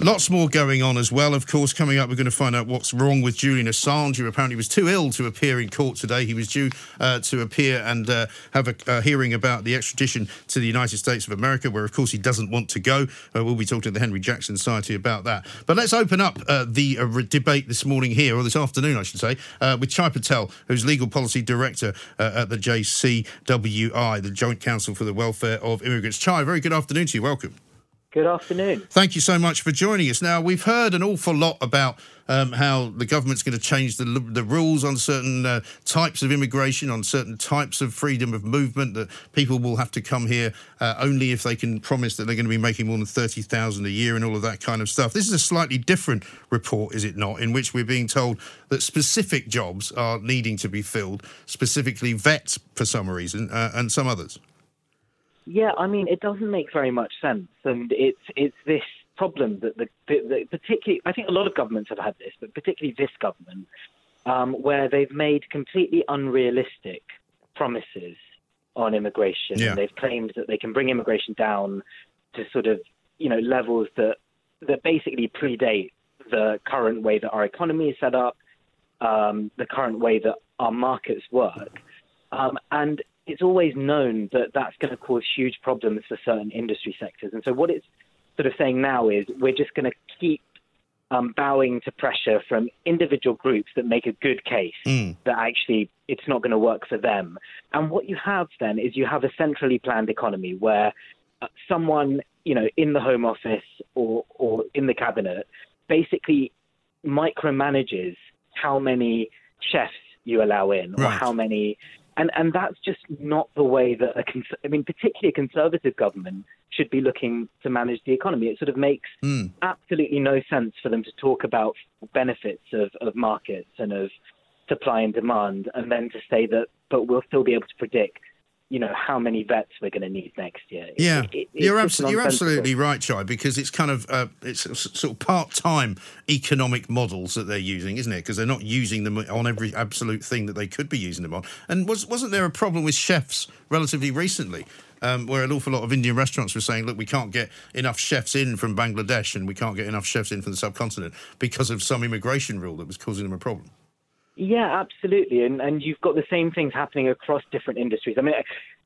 Lots more going on as well. Of course, coming up, we're going to find out what's wrong with Julian Assange, who apparently was too ill to appear in court today. He was due uh, to appear and uh, have a, a, hearing about the extradition to the United States of America, where, of course, he doesn't want to go. Uh, we'll be talking to the Henry Jackson Society about that. But let's open up uh, the uh, debate this morning here, or this afternoon, I should say, uh, with Chai Patel, who's Legal Policy Director at the JCWI, the Joint Council for the Welfare of Immigrants. Chai, very good afternoon to you. Welcome. Good afternoon. Thank you so much for joining us. Now, we've heard an awful lot about um, how the government's going to change the, the rules on certain uh, types of immigration, on certain types of freedom of movement, that people will have to come here uh, only if they can promise that they're going to be making more than 30,000 a year and all of that kind of stuff. This is a slightly different report, is it not, in which we're being told that specific jobs are needing to be filled, specifically vets for some reason, uh, and some others. Yeah, I mean, it doesn't make very much sense, and it's it's this problem that the, the, the particularly I think a lot of governments have had this, but particularly this government, um, where they've made completely unrealistic promises on immigration. Yeah. They've claimed that they can bring immigration down to sort of you know levels that that basically predate the current way that our economy is set up, um, the current way that our markets work. Um, and it's always known that that's going to cause huge problems for certain industry sectors. And so what it's sort of saying now is we're just going to keep um, bowing to pressure from individual groups that make a good case mm. that actually it's not going to work for them. And what you have then is you have a centrally planned economy where uh, someone, you know, in the Home Office or, or in the cabinet basically micromanages how many chefs you allow in or right. how many and and that's just not the way that a cons- I mean, particularly a conservative government should be looking to manage the economy. It sort of makes mm. absolutely no sense for them to talk about benefits of, of markets and of supply and demand, and then to say that, but we'll still be able to predict you know how many vets we're going to need next year. Yeah, it, it, you're, abso- you're absolutely right, Chai, because it's kind of uh, it's sort of part-time economic models that they're using, isn't it? Because they're not using them on every absolute thing that they could be using them on. And was wasn't there a problem with chefs relatively recently? Um, where an awful lot of Indian restaurants were saying, look, we can't get enough chefs in from Bangladesh and we can't get enough chefs in from the subcontinent because of some immigration rule that was causing them a problem. Yeah, absolutely. And and you've got the same things happening across different industries. I mean,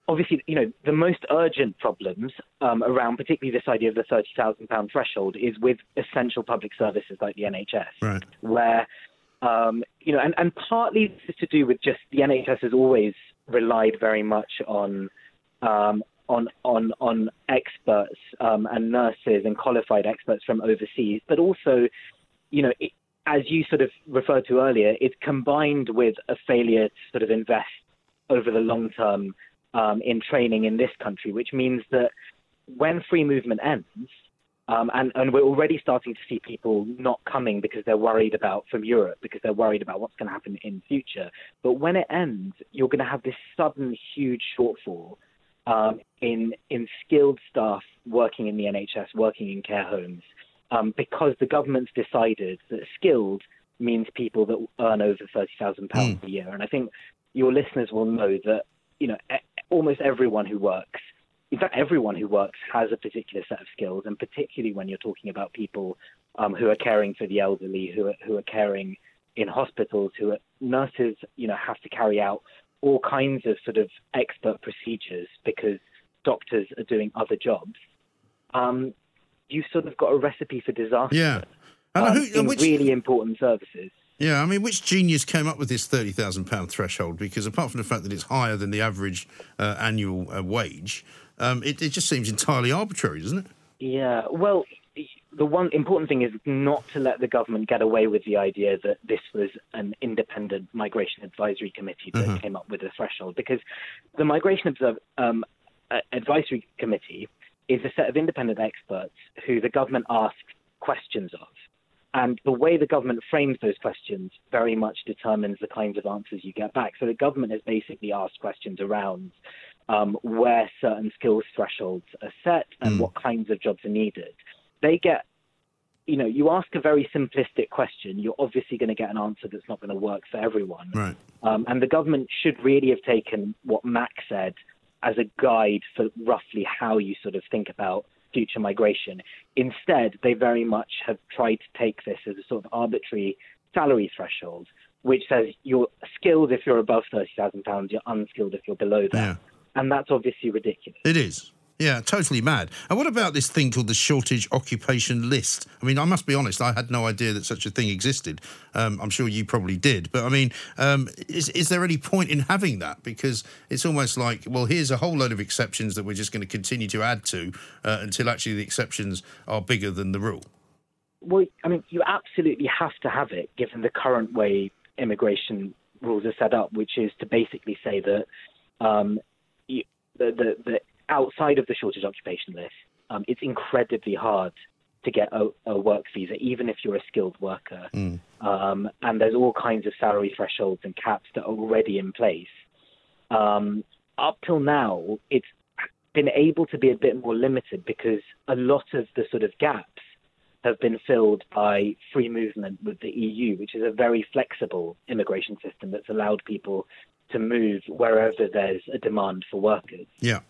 obviously, you know, the most urgent problems um, around particularly this idea of the thirty thousand pound threshold is with essential public services like the NHS, right. where um, you know, and, and partly this is to do with just the NHS has always relied very much on um, on on on experts um, and nurses and qualified experts from overseas, but also, you know, it, as you sort of referred to earlier, it's combined with a failure to sort of invest over the long term um, in training in this country, which means that when free movement ends, Um, and, and we're already starting to see people not coming because they're worried about from Europe, because they're worried about what's going to happen in future. But when it ends, you're going to have this sudden huge shortfall um, in in skilled staff working in the NHS, working in care homes, um, because the government's decided that skilled means people that earn over thirty thousand pounds a year. And I think your listeners will know that you know almost everyone who works in fact, everyone who works has a particular set of skills, and particularly when you're talking about people um, who are caring for the elderly, who are, who are caring in hospitals, who are nurses, you know, have to carry out all kinds of sort of expert procedures because doctors are doing other jobs. Um, you sort of got a recipe for disaster. Yeah. And um, who- in which- really important services. Yeah, I mean, which genius came up with this thirty thousand pound threshold? Because apart from the fact that it's higher than the average uh, annual uh, wage, um, it, it just seems entirely arbitrary, doesn't it? Yeah, well, the one important thing is not to let the government get away with the idea that this was an independent migration advisory committee that Mhm. came up with the threshold, because the migration Observ- um, advisory committee is a set of independent experts who the government asks questions of. And the way the government frames those questions very much determines the kinds of answers you get back. So the government has basically asked questions around um, where certain skills thresholds are set and what kinds of jobs are needed. They get, you know, you ask a very simplistic question, you're obviously going to get an answer that's not going to work for everyone. Right. Um, and the government should really have taken what MAC said as a guide for roughly how you sort of think about future migration. Instead, they very much have tried to take this as a sort of arbitrary salary threshold, which says you're skilled if you're above £30,000, you're unskilled if you're below that. Yeah. And that's obviously ridiculous. It is. Yeah, totally mad. And what about this thing called the shortage occupation list? I mean, I must be honest, I had no idea that such a thing existed. Um, I'm sure you probably did. But I mean, um, is, is there any point in having that? Because it's almost like, well, here's a whole load of exceptions that we're just going to continue to add to uh, until actually the exceptions are bigger than the rule. Well, I mean, you absolutely have to have it given the current way immigration rules are set up, which is to basically say that um, the, the, the outside of the shortage occupation list, um, it's incredibly hard to get a, a work visa, even if you're a skilled worker. Um, and there's all kinds of salary thresholds and caps that are already in place. Um, up till now, it's been able to be a bit more limited because a lot of the sort of gaps have been filled by free movement with the EU, which is a very flexible immigration system that's allowed people to move wherever there's a demand for workers. Yeah.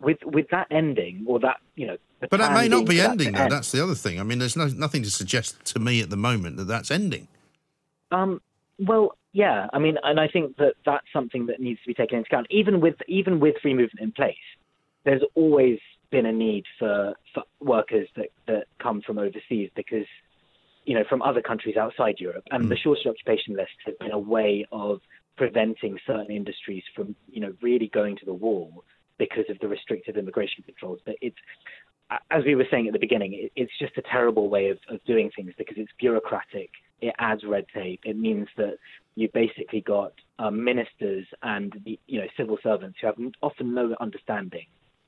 With with that ending, or that you know, But that may not be ending, though. end. That's the other thing. I mean, there's no, nothing to suggest to me at the moment that that's ending. Um, well, yeah. I mean, and I think that that's something that needs to be taken into account. Even with even with free movement in place, there's always been a need for, for workers that, that come from overseas because, you know, from other countries outside Europe. And the shortage occupation list has been a way of preventing certain industries from, you know, really going to the wall because of the restrictive immigration controls. But it's, as we were saying at the beginning, it's just a terrible way of, of doing things because it's bureaucratic. It adds red tape. It means that you've basically got um, ministers and you know civil servants who have often no understanding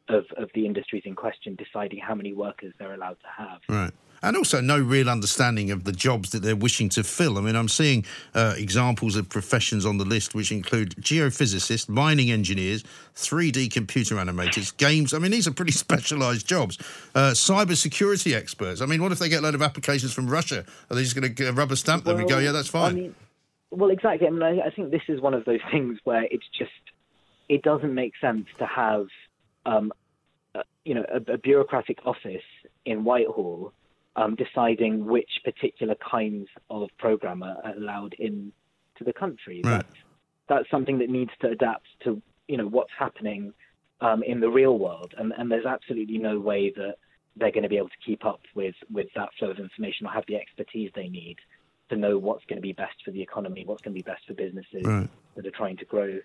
of, of the industries in question deciding how many workers they're allowed to have. Right. And also, no real understanding of the jobs that they're wishing to fill. I mean, I'm seeing uh, examples of professions on the list which include geophysicists, mining engineers, 3D computer animators, games. I mean, these are pretty specialised jobs. Uh, cyber security experts. I mean, what if they get a load of applications from Russia? Are they just going to rubber stamp them and go, yeah, that's I fine? mean, well, exactly. I mean, I, I think this is one of those things where it's just it doesn't make sense to have, um, uh, you know, a, a bureaucratic office in Whitehall um, deciding which particular kinds of program are allowed in to the country. Right. That's that's something that needs to adapt to you know what's happening um, in the real world, and, and there's absolutely no way that they're going to be able to keep up with with that flow of information or have the expertise they need to know what's going to be best for the economy, what's going to be best for businesses Right. that are trying to grow,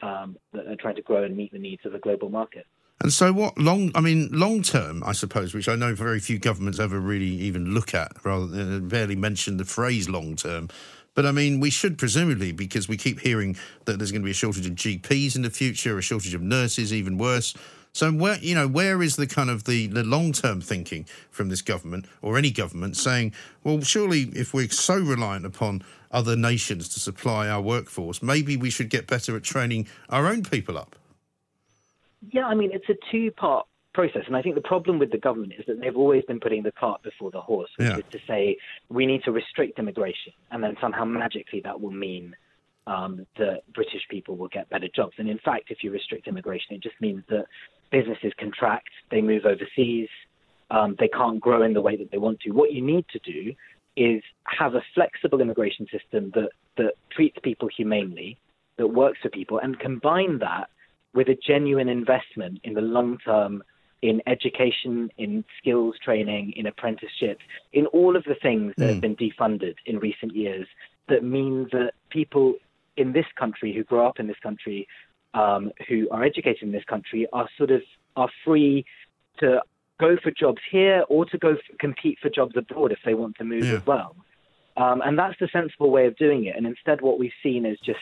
um, that are trying to grow and meet the needs of a global market. And so, what long? I mean, long term, I suppose, which I know very few governments ever really even look at, rather than uh, barely mention the phrase long term. But I mean, we should presumably, because we keep hearing that there's going to be a shortage of GPs in the future, a shortage of nurses, even worse. So where you know where is the kind of the, the long term thinking from this government or any government saying, well, surely if we're so reliant upon other nations to supply our workforce, maybe we should get better at training our own people up. Yeah, I mean, it's a two part process. And I think the problem with the government is that they've always been putting the cart before the horse, which Yeah. is to say we need to restrict immigration, and then somehow magically that will mean um, that British people will get better jobs. And in fact, if you restrict immigration, it just means that businesses contract, they move overseas, um, they can't grow in the way that they want to. What you need to do is have a flexible immigration system that, that treats people humanely, that works for people, and combine that with a genuine investment in the long term in education, in skills training, in apprenticeships, in all of the things that have been defunded in recent years that mean that people in this country who grow up in this country, um, who are educated in this country, are sort of are free to go for jobs here or to go f- compete for jobs abroad if they want to move Yeah. as well. Um, and that's the sensible way of doing it. And instead, what we've seen is just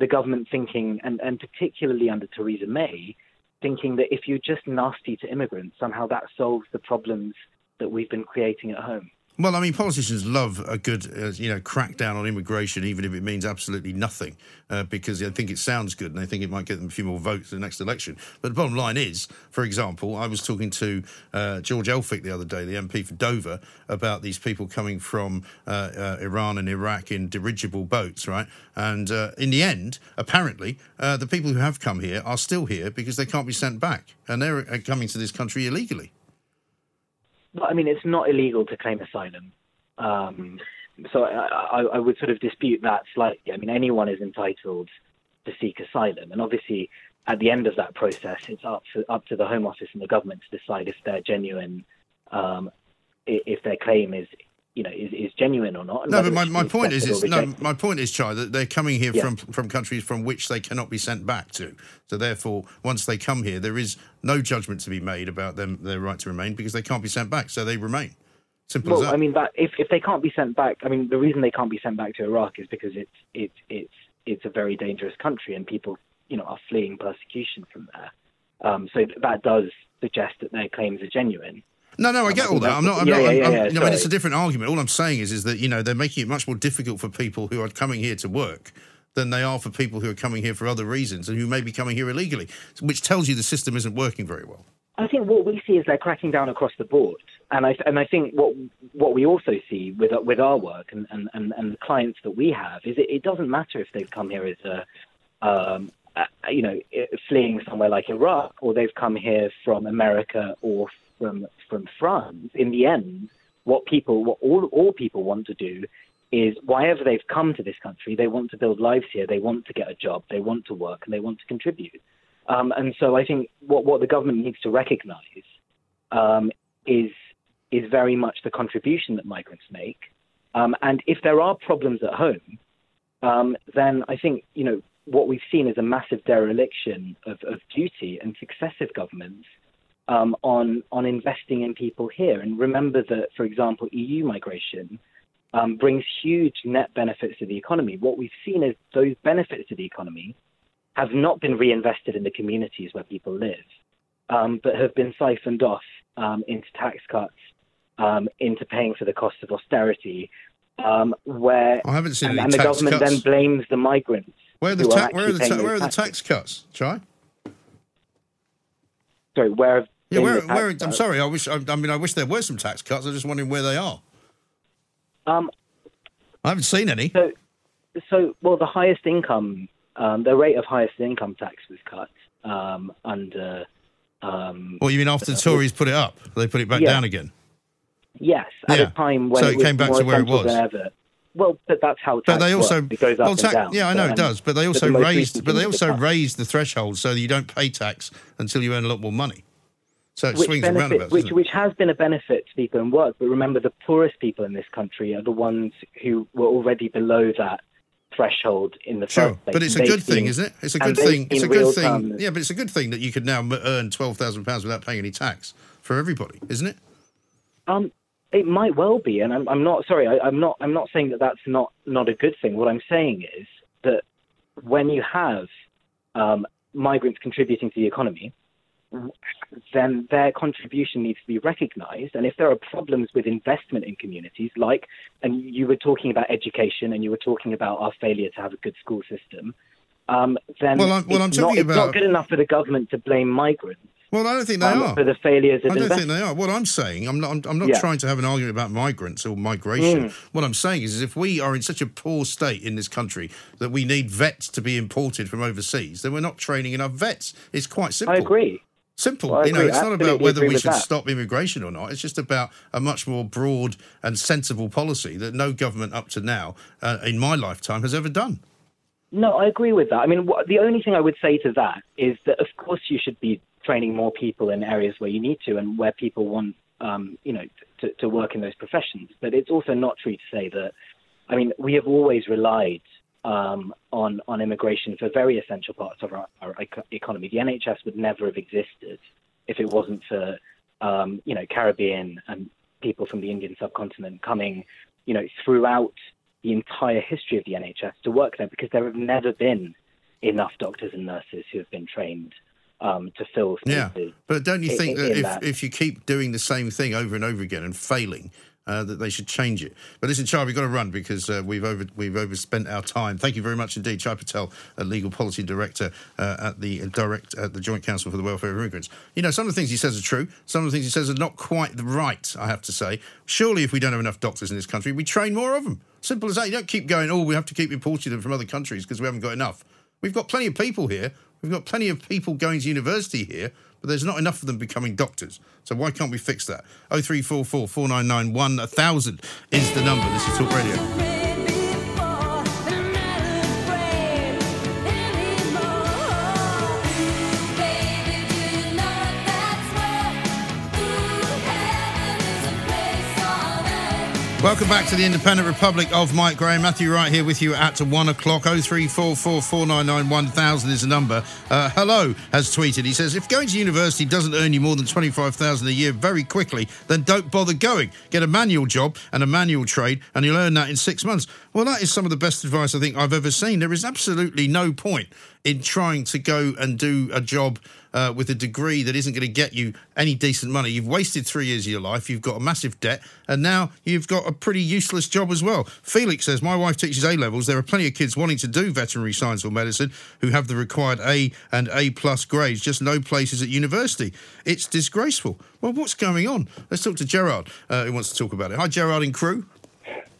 the government thinking, and, and particularly under Theresa May, thinking that if you're just nasty to immigrants, somehow that solves the problems that we've been creating at home. Well, I mean, politicians love a good, uh, you know, crackdown on immigration, even if it means absolutely nothing, uh, because they think it sounds good and they think it might get them a few more votes in the next election. But the bottom line is, for example, I was talking to uh, George Elphicke the other day, the MP for Dover, about these people coming from uh, uh, Iran and Iraq in dirigible boats, right? And uh, in the end, apparently, the people who have come here are still here because they can't be sent back, and they're coming to this country illegally. I mean, it's not illegal to claim asylum. Um, so I, I, I would sort of dispute that slightly. I mean, anyone is entitled to seek asylum, and obviously, at the end of that process, it's up to, up to the Home Office and the government to decide if they're genuine, um, if their claim is, you know, is, is genuine or not. No, but my, my point is, is no, my point is, Chai, that they're coming here Yeah. from from countries from which they cannot be sent back to. So therefore, once they come here, there is no judgment to be made about them their right to remain because they can't be sent back. So they remain. Simple as Well, that. I mean, that if if they can't be sent back, I mean, the reason they can't be sent back to Iraq is because it's it's it's it's a very dangerous country, and people, you know, are fleeing persecution from there. Um, so that does suggest that their claims are genuine. No, no, I get all that. I'm not. I'm Yeah, not. yeah, I'm, yeah, I'm- yeah, I mean, it's a different argument. All I'm saying is, is that you know they're making it much more difficult for people who are coming here to work than they are for people who are coming here for other reasons and who may be coming here illegally, which tells you the system isn't working very well. I think what we see is they're cracking down across the board, and I and I think what what we also see with with our work and and, and, and the clients that we have is it, it doesn't matter if they've come here as a um, uh, you know fleeing somewhere like Iraq or they've come here from America or from from France. In the end, what people what all all people want to do is wherever they've come to this country, they want to build lives here, they want to get a job, they want to work, and they want to contribute. Um, and so I think what, what the government needs to recognise um, is is very much the contribution that migrants make. Um, and if there are problems at home, um, then I think you know what we've seen is a massive dereliction of, of duty and successive governments um, on on investing in people here. And remember that, for example, EU migration um, brings huge net benefits to the economy. What we've seen is those benefits to the economy have not been reinvested in the communities where people live, um, but have been siphoned off um, into tax cuts, um, into paying for the cost of austerity, um, where I haven't seen and, and the government cuts. then blames the migrants. Where are the ta- are where are the ta- where are the tax cuts? Chai? Sorry, where? have Yeah, where, where, I'm cuts? sorry. I wish. I, I mean, I wish there were some tax cuts. I'm just wondering where they are. Um, I haven't seen any. So, so well, the highest income, um, the rate of highest income tax was cut um, under. Um, Well, you mean after the Tories put it up, they put it back Yeah. down again? yes, at Yeah. a time when So it was came back more to where it was. than ever. Well, but that's how. But they also, works. it goes up well, tax- down. yeah, I know it does. But they but also the raised, but they also the raised the threshold so that you don't pay tax until you earn a lot more money. So it which swings benefit, which, which has been a benefit to people in work. But remember, the poorest people in this country are the ones who were already below that threshold in the Sure, first place. but it's a good thing, isn't it? It's a good thing. It's a good thing. terms- Yeah, but it's a good thing that you could now earn twelve thousand pounds without paying any tax for everybody, isn't it? Um, it might well be, and I'm, I'm not sorry. I, I'm not. I'm not saying that that's not not a good thing. What I'm saying is that when you have um, migrants contributing to the economy, then their contribution needs to be recognized. And if there are problems with investment in communities, like, and you were talking about education and you were talking about our failure to have a good school system, um, then Well, I'm- well, I'm it's, talking not, it's about- not good enough for the government to blame migrants. Well, I don't think they um, are. For the failures of I don't investment. think they are. What I'm saying, I'm not. I'm, I'm not Yeah. trying to have an argument about migrants or migration. Mm. What I'm saying is, is, if we are in such a poor state in this country that we need vets to be imported from overseas, then we're not training enough vets. It's quite simple. I agree. Simple. Well, you know, it's not about whether we should stop immigration or not. It's just about a much more broad and sensible policy that no government up to now, uh, in my lifetime, has ever done. No, I agree with that. I mean, wh- the only thing I would say to that is that, of course, you should be training more people in areas where you need to and where people want, um, you know, to, to work in those professions. But it's also not true to say that. I mean, we have always relied um, on on immigration for very essential parts of our, our economy. The NHS would never have existed if it wasn't for, um, you know, Caribbean and people from the Indian subcontinent coming, you know, throughout the entire history of the NHS to work there because there have never been enough doctors and nurses who have been trained um, to fill Yeah, spaces. but don't you think i- that in if, that. if you keep doing the same thing over and over again and failing, uh, that they should change it? But listen, Chai, we've got to run because uh, we've over we've overspent our time. Thank you very much indeed, Chai Patel, a legal policy director uh, at the direct at the Joint Council for the Welfare of Immigrants. You know, some of the things he says are true. Some of the things he says are not quite right. I have to say. Surely, if we don't have enough doctors in this country, we train more of them. Simple as that. You don't keep going. Oh, we have to keep importing them from other countries because we haven't got enough. We've got plenty of people here. We've got plenty of people going to university here, but there's not enough of them becoming doctors. So why can't we fix that? 0344 499 1000 is the number. This is Talk Radio. Welcome back to the Independent Republic of Mike Graham. Matthew Wright here with you at one o'clock. 0344 499 1000 is the number. Uh, hello has tweeted. He says, if going to university doesn't earn you more than 25000 a year very quickly, then don't bother going. Get a manual job and a manual trade, and you'll earn that in six months. Well, that is some of the best advice I think I've ever seen. There is absolutely no point in trying to go and do a job uh, with a degree that isn't going to get you any decent money. You've wasted three years of your life. You've got a massive debt, and now you've got a pretty useless job as well. Felix says, My wife teaches A levels. There are plenty of kids wanting to do veterinary science or medicine who have the required A and A plus grades, just no places at university. It's disgraceful. Well, what's going on? Let's talk to Gerard, uh, who wants to talk about it. Hi, Gerard and crew.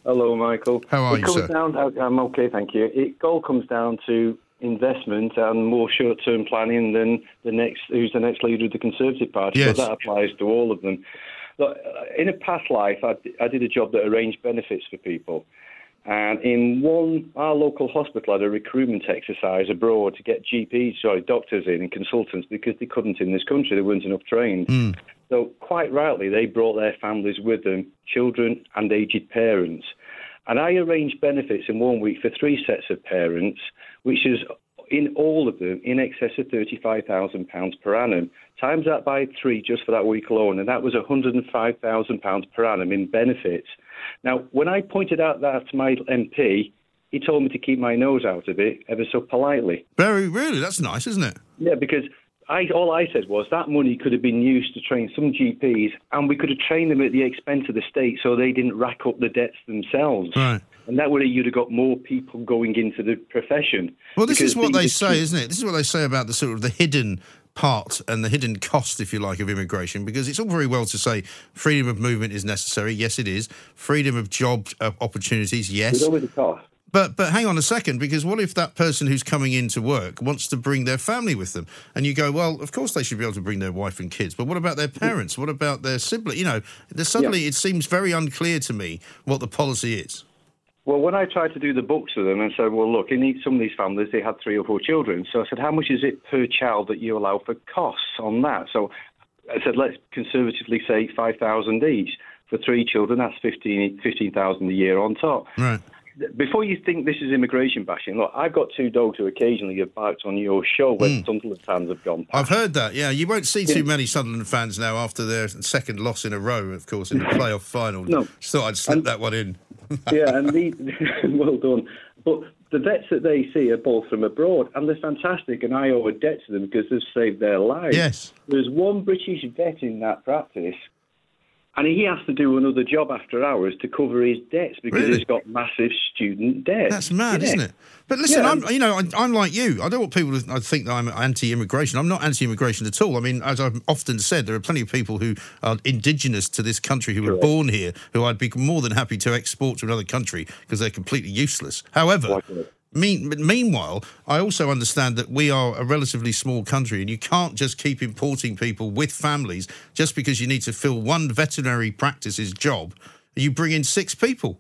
Hello, Michael. How are it you, comes sir? Down, I'm okay, thank you. It all comes down to investment and more short-term planning than the next who's the next leader of the Conservative Party. Yes. So that applies to all of them. Look, in a past life, I, I did a job that arranged benefits for people. And in one, our local hospital had a recruitment exercise abroad to get GPs, sorry, doctors in and consultants because they couldn't in this country. There weren't enough trained. Hmm. So quite rightly, they brought their families with them, children and aged parents. And I arranged benefits in one week for three sets of parents, which is in all of them in excess of £35,000 per annum. Times that by three just for that week alone, and that was £105,000 per annum in benefits. Now, when I pointed out that to my MP, he told me to keep my nose out of it ever so politely. Very, really? That's nice, isn't it? Yeah, because I, all I said was that money could have been used to train some GPs, and we could have trained them at the expense of the state, so they didn't rack up the debts themselves. Right. And that way, you'd have got more people going into the profession. Well, this is what they say, isn't it? This is what they say about the sort of the hidden part and the hidden cost, if you like, of immigration. Because it's all very well to say freedom of movement is necessary. Yes, it is. Freedom of job uh, opportunities. Yes. All the cost. But but hang on a second, because what if that person who's coming in to work wants to bring their family with them? And you go, well, of course they should be able to bring their wife and kids, but what about their parents? What about their sibling? You know, suddenly it seems very unclear to me what the policy is. Well, when I tried to do the books with them and said, well, look, in each, some of these families, they had three or four children. So I said, how much is it per child that you allow for costs on that? So I said, let's conservatively say 5,000 each. For three children, that's 15 15,000 a year on top. Right. Before you think this is immigration bashing, look, I've got two dogs who occasionally get barked on your show when mm. Sunderland fans have gone past. I've heard that. Yeah, you won't see too many Sunderland fans now after their second loss in a row, of course, in the playoff final. No. Just thought I'd slip that one in. yeah, and these, well done. But the vets that they see are both from abroad, and they're fantastic, and I owe a debt to them because they've saved their lives. Yes. There's one British vet in that practice, and he has to do another job after hours to cover his debts because Really? he's got massive student debt. That's mad, Yeah. isn't it? But listen, Yeah. I'm you know I, I'm like you. I don't want people to I think that I'm anti-immigration. I'm not anti-immigration at all. I mean, as I've often said, there are plenty of people who are indigenous to this country who were born here, who I'd be more than happy to export to another country because they're completely useless. However. Mean, meanwhile, I also understand that we are a relatively small country, and you can't just keep importing people with families just because you need to fill one veterinary practice's job. You bring in six people.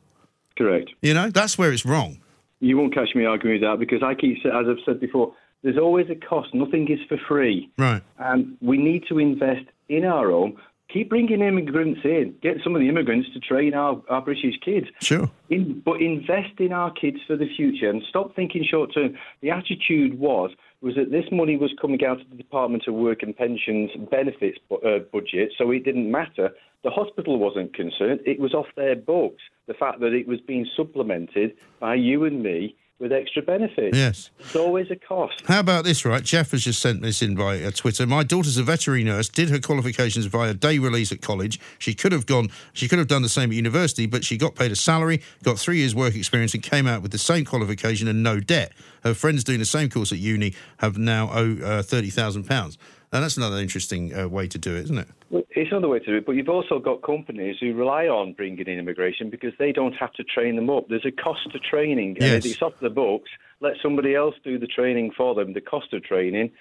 Correct. You know that's where it's wrong. You won't catch me arguing with that because I keep, as I've said before, there's always a cost. Nothing is for free. Right. And we need to invest in our own. Keep bringing immigrants in. Get some of the immigrants to train our, our British kids. Sure. In, but invest in our kids for the future and stop thinking short term. The attitude was was that this money was coming out of the Department of Work and Pensions benefits uh, budget, so it didn't matter. The hospital wasn't concerned. It was off their books. The fact that it was being supplemented by you and me with extra benefits. Yes. It's always a cost. How about this, right? Jeff has just sent this in by uh, Twitter. My daughter's a veterinary nurse, did her qualifications via day release at college. She could have gone, she could have done the same at university, but she got paid a salary, got three years' work experience, and came out with the same qualification and no debt. Her friends doing the same course at uni have now owe uh, £30,000. Now, that's another interesting uh, way to do it, isn't it? Well, It's another way to do it, but you've also got companies who rely on bringing in immigration because they don't have to train them up. There's a cost to training, Yes. if it's off the books, let somebody else do the training for them. The cost of training,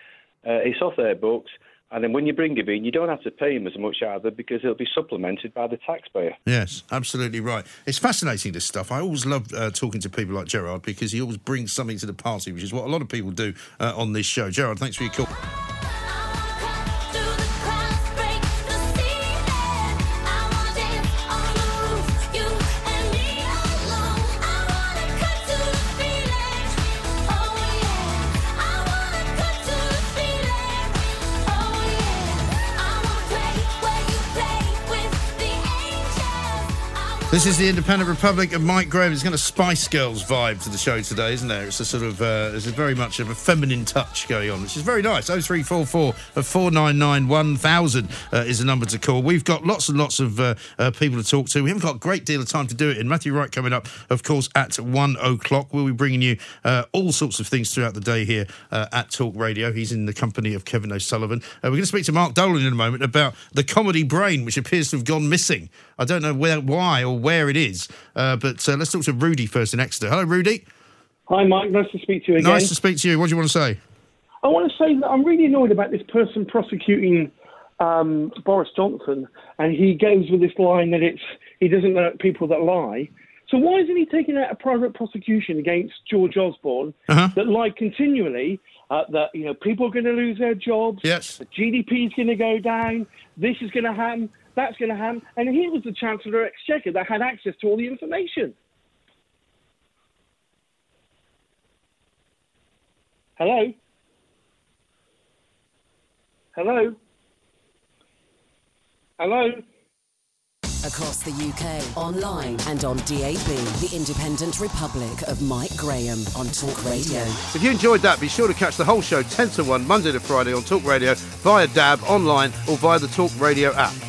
uh, it's off their books, and then when you bring them in, you don't have to pay them as much either because it'll be supplemented by the taxpayer. Yes, absolutely right. It's fascinating, this stuff. I always love uh, talking to people like Gerard because he always brings something to the party, which is what a lot of people do uh, on this show. Gerard, thanks for your call. This is the Independent Republic of Mike Graham. It's got a Spice Girls vibe to the show today, isn't there? It's a sort of, uh, there's a very much of a feminine touch going on, which is very nice. 0344 499 1000 uh, is the number to call. We've got lots and lots of uh, uh, people to talk to. We haven't got a great deal of time to do it. And Matthew Wright coming up, of course, at one o'clock. We'll be bringing you uh, all sorts of things throughout the day here uh, at Talk Radio. He's in the company of Kevin O'Sullivan. We're going to speak to Mark Dolan in a moment about the comedy brain, which appears to have gone missing. I don't know where, why or where it is, uh, but uh, let's talk to Rudy first in Exeter. Hello, Rudy. Hi, Mike. Nice to speak to you again. Nice to speak to you. What do you want to say? I want to say that I'm really annoyed about this person prosecuting um, Boris Johnson, and he goes with this line that it's he doesn't know people that lie. So why isn't he taking out a private prosecution against George Osborne that lied continually? Uh, that you know people are going to lose their jobs. Yes. The GDP is going to go down. This is going to happen. That's going to happen. And he was the Chancellor of Exchequer that had access to all the information. Hello. Hello. Hello. Across the UK, online and on DAB, the Independent Republic of Mike Graham on Talk Radio. If you enjoyed that, be sure to catch the whole show 10 to 1 Monday to Friday on Talk Radio via DAB, online, or via the Talk Radio app.